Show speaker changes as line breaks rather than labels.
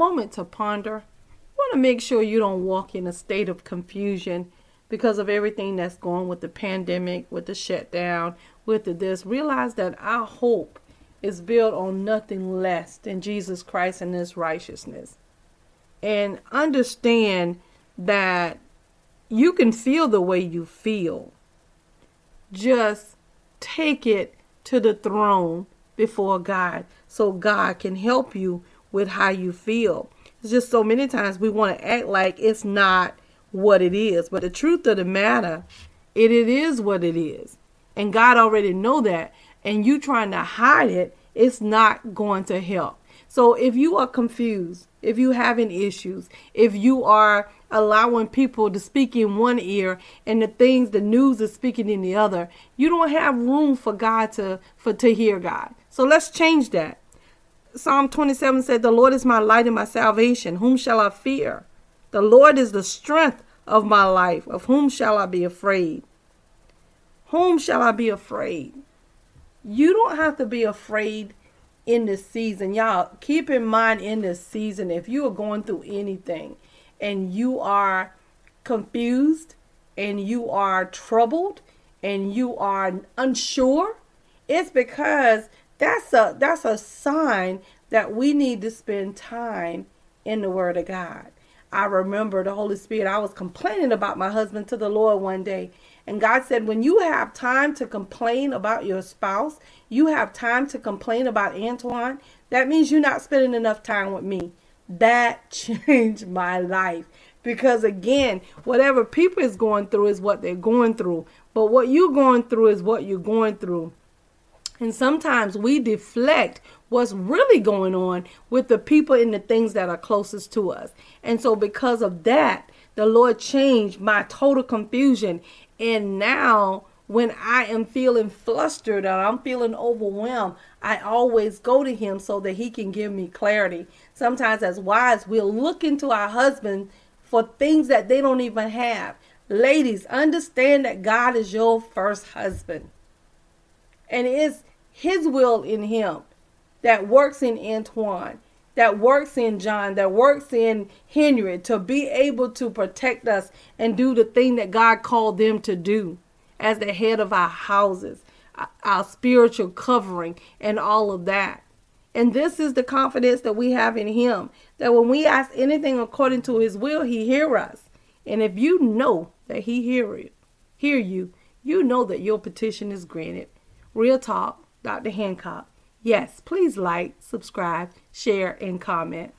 moment to ponder. You want to make sure you don't walk in a state of confusion because of everything that's going with the pandemic, with the shutdown, with the this. Realize that our hope is built on nothing less than Jesus Christ and his righteousness. And understand that you can feel the way you feel. Just take it to the throne before God so God can help you with how you feel. It's just so many times we want to act like it's not what it is, but the truth of the matter, it, it is what it is. And God already know that. And you trying to hide it, it's not going to help. So if you are confused, if you having issues, if you are allowing people to speak in one ear and the things the news is speaking in the other, you don't have room for God to for to hear God. So let's change that. Psalm 27 said, The Lord is my light and my salvation. Whom shall I fear? The Lord is the strength of my life. Of whom shall I be afraid? Whom shall I be afraid? You don't have to be afraid in this season. Y'all, keep in mind in this season, if you are going through anything and you are confused and you are troubled and you are unsure, it's because that's a that's a sign that we need to spend time in the word of God. I remember the Holy Spirit. I was complaining about my husband to the Lord one day. And God said, when you have time to complain about your spouse, you have time to complain about Antoine, that means you're not spending enough time with me. That changed my life. Because again, whatever people is going through is what they're going through. But what you're going through is what you're going through. And sometimes we deflect what's really going on with the people and the things that are closest to us. And so, because of that, the Lord changed my total confusion. And now, when I am feeling flustered or I'm feeling overwhelmed, I always go to Him so that He can give me clarity. Sometimes, as wives, we'll look into our husband for things that they don't even have. Ladies, understand that God is your first husband. And it's his will in him that works in Antoine, that works in John, that works in Henry to be able to protect us and do the thing that God called them to do as the head of our houses, our spiritual covering, and all of that. And this is the confidence that we have in Him that when we ask anything according to His will, He hear us. And if you know that He hear you, hear you, you know that your petition is granted. Real talk. Dr. Hancock. Yes, please like, subscribe, share, and comment.